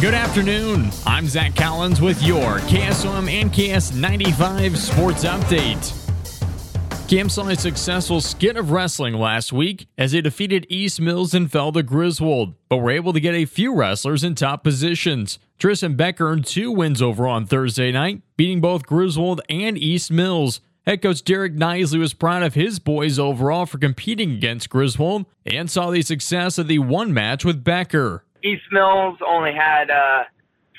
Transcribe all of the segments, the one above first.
Good afternoon. I'm Zach Collins with your KSOM and KS95 Sports Update. Cam saw a successful skit of wrestling last week as they defeated East Mills and fell to Griswold, but were able to get a few wrestlers in top positions. Tristan Becker earned two wins overall on Thursday night, beating both Griswold and East Mills. Head coach Derek Nisley was proud of his boys overall for competing against Griswold and saw the success of the one match with Becker. East Mills only had uh,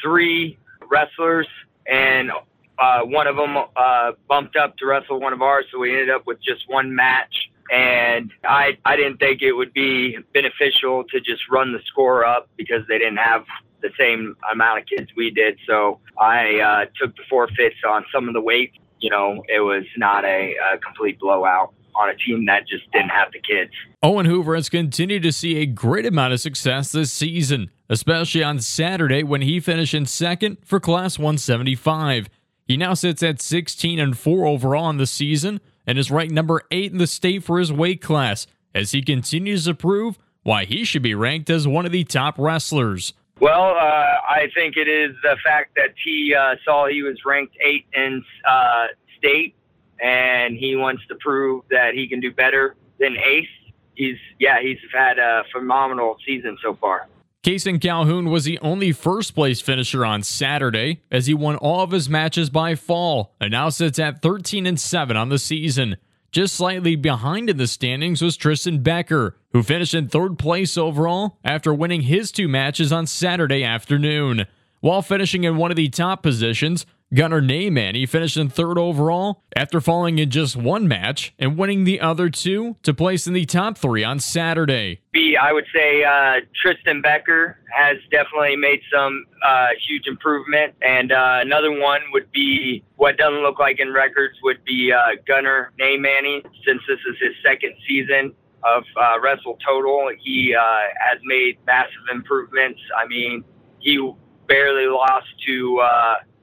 three wrestlers, and uh, one of them uh, bumped up to wrestle one of ours, so we ended up with just one match. And I I didn't think it would be beneficial to just run the score up because they didn't have the same amount of kids we did. So I uh, took the forfeits on some of the weights. You know, it was not a, a complete blowout on a team that just didn't have the kids. Owen Hoover has continued to see a great amount of success this season, especially on Saturday when he finished in second for Class 175. He now sits at 16 and 4 overall in the season and is ranked number 8 in the state for his weight class as he continues to prove why he should be ranked as one of the top wrestlers. Well, uh, I think it is the fact that he uh, saw he was ranked 8 in uh, state and he wants to prove that he can do better than Ace. He's yeah, he's had a phenomenal season so far. Kason Calhoun was the only first place finisher on Saturday as he won all of his matches by fall and now sits at 13 and 7 on the season. Just slightly behind in the standings was Tristan Becker, who finished in third place overall after winning his two matches on Saturday afternoon. While finishing in one of the top positions, Gunnar Neyman, finished in third overall after falling in just one match and winning the other two to place in the top three on Saturday. B, I would say uh, Tristan Becker has definitely made some uh, huge improvement, and uh, another one would be what doesn't look like in records would be uh, Gunnar Neyman. Since this is his second season of uh, Wrestle Total, he uh, has made massive improvements. I mean, he barely lost to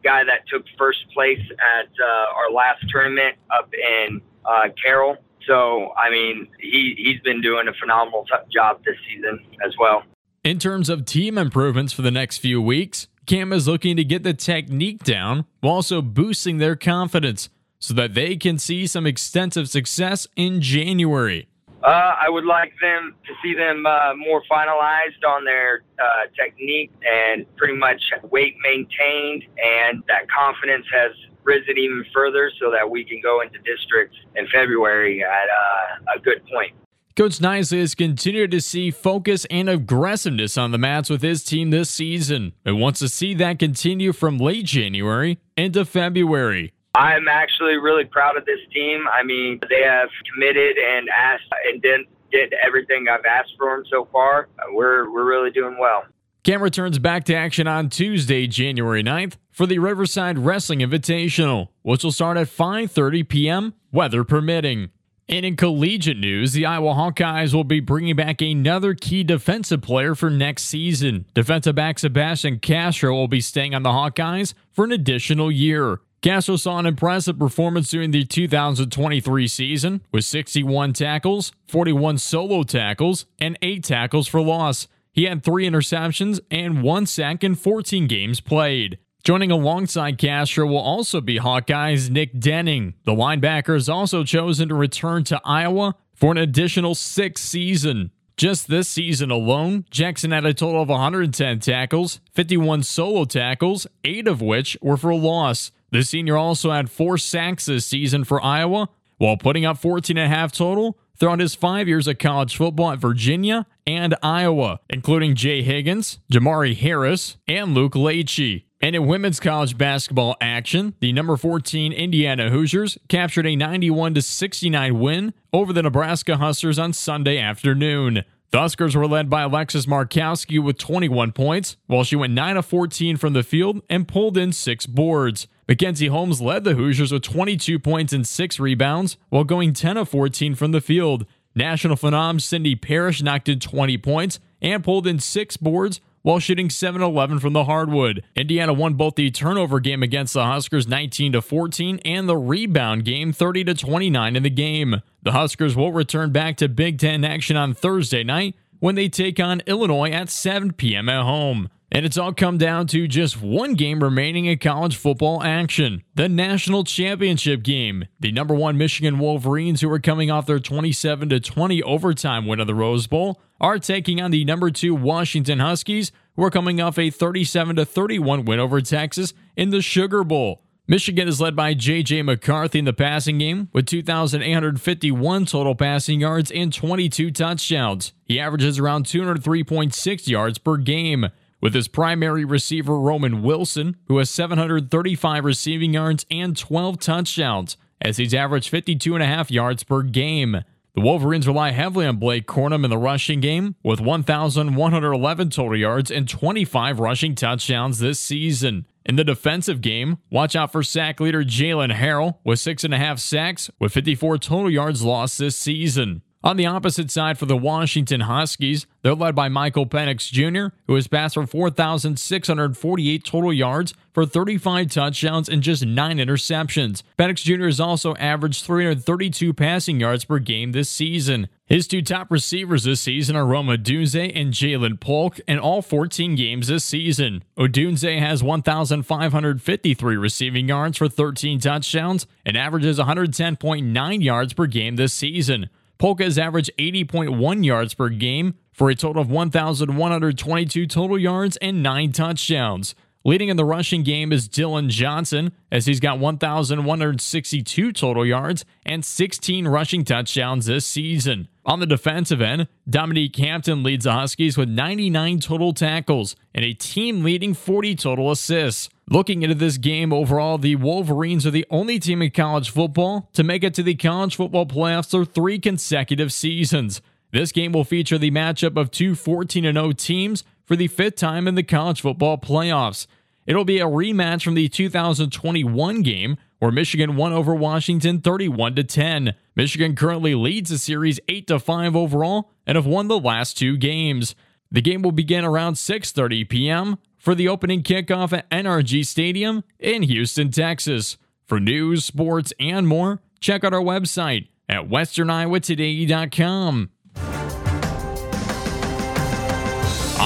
guy that took first place at uh, our last tournament up in uh, Carroll. So, I mean, he, he's been doing a phenomenal job this season as well. In terms of team improvements for the next few weeks, Cam is looking to get the technique down while also boosting their confidence so that they can see some extensive success in January. Uh, I would like them to see them uh, more finalized on their uh, technique and pretty much weight maintained, and that confidence has risen even further so that we can go into districts in February at uh, a good point. Coach Nisley has continued to see focus and aggressiveness on the mats with his team this season and wants to see that continue from late January into February. I'm actually really proud of this team. I mean, they have committed and asked and did, did everything I've asked for them so far. We're, we're really doing well. Cam returns back to action on Tuesday, January 9th for the Riverside Wrestling Invitational, which will start at 5:30 p.m., weather permitting. And in collegiate news, the Iowa Hawkeyes will be bringing back another key defensive player for next season. Defensive back Sebastian Castro will be staying on the Hawkeyes for an additional year. Castro saw an impressive performance during the 2023 season with 61 tackles, 41 solo tackles, and 8 tackles for loss. He had 3 interceptions and 1 sack in 14 games played. Joining alongside Castro will also be Hawkeyes Nick Denning. The linebacker is also chosen to return to Iowa for an additional sixth season. Just this season alone, Jackson had a total of 110 tackles, 51 solo tackles, 8 of which were for a loss. The senior also had four sacks this season for Iowa, while putting up 14 and a half total throughout his five years of college football at Virginia and Iowa, including Jay Higgins, Jermari Harris, and Luke Lachey. And in women's college basketball action, the number 14 Indiana Hoosiers captured a 91 69 win over the Nebraska Huskers on Sunday afternoon. The Huskers were led by Alexis Markowski with 21 points, while she went 9 of 14 from the field and pulled in six boards. Mackenzie Holmes led the Hoosiers with 22 points and 6 rebounds while going 10 of 14 from the field. National phenom Sydney Parrish knocked in 20 points and pulled in 6 boards while shooting 7-11 from the hardwood. Indiana won both the turnover game against the Huskers 19 14 and the rebound game 30 29 in the game. The Huskers will return back to Big 10 action on Thursday night when they take on Illinois at 7 p.m. at home. And it's all come down to just one game remaining in college football action the national championship game. The number one Michigan Wolverines, who are coming off their 27 20 overtime win of the Rose Bowl, are taking on the number two Washington Huskies, who are coming off a 37 31 win over Texas in the Sugar Bowl. Michigan is led by J.J. McCarthy in the passing game with 2,851 total passing yards and 22 touchdowns. He averages around 203.6 yards per game with his primary receiver Roman Wilson, who has 735 receiving yards and 12 touchdowns, as he's averaged 52.5 yards per game. The Wolverines rely heavily on Blake Corum in the rushing game, with 1,111 total yards and 25 rushing touchdowns this season. In the defensive game, watch out for sack leader Jaylen Harrell with six and a half sacks, with 54 total yards lost this season. On the opposite side for the Washington Huskies, they're led by Michael Penix Jr., who has passed for 4,648 total yards for 35 touchdowns and just 9 interceptions. Penix Jr. has also averaged 332 passing yards per game this season. His two top receivers this season are Rome Odunze and Ja'Lynn Polk in all 14 games this season. Odunze has 1,553 receiving yards for 13 touchdowns and averages 110.9 yards per game this season. Polk has averaged 80.1 yards per game for a total of 1,122 total yards and 9 touchdowns. Leading in the rushing game is Dillon Johnson, as he's got 1,162 total yards and 16 rushing touchdowns this season. On the defensive end, Dominique Hampton leads the Huskies with 99 total tackles and a team leading 40 total assists. Looking into this game overall, the Wolverines are the only team in college football to make it to the college football playoffs for three consecutive seasons. This game will feature the matchup of two 14 0 teams for the fifth time in the college football playoffs. It'll be a rematch from the 2021 game where Michigan won over Washington 31 to 10. Michigan currently leads the series 8 to 5 overall and have won the last two games. The game will begin around 6:30 p.m. for the opening kickoff at NRG Stadium in Houston, Texas. For news, sports, and more, check out our website at westerniowatoday.com.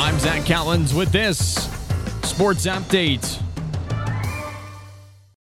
I'm Zach Collins with this Sports Update.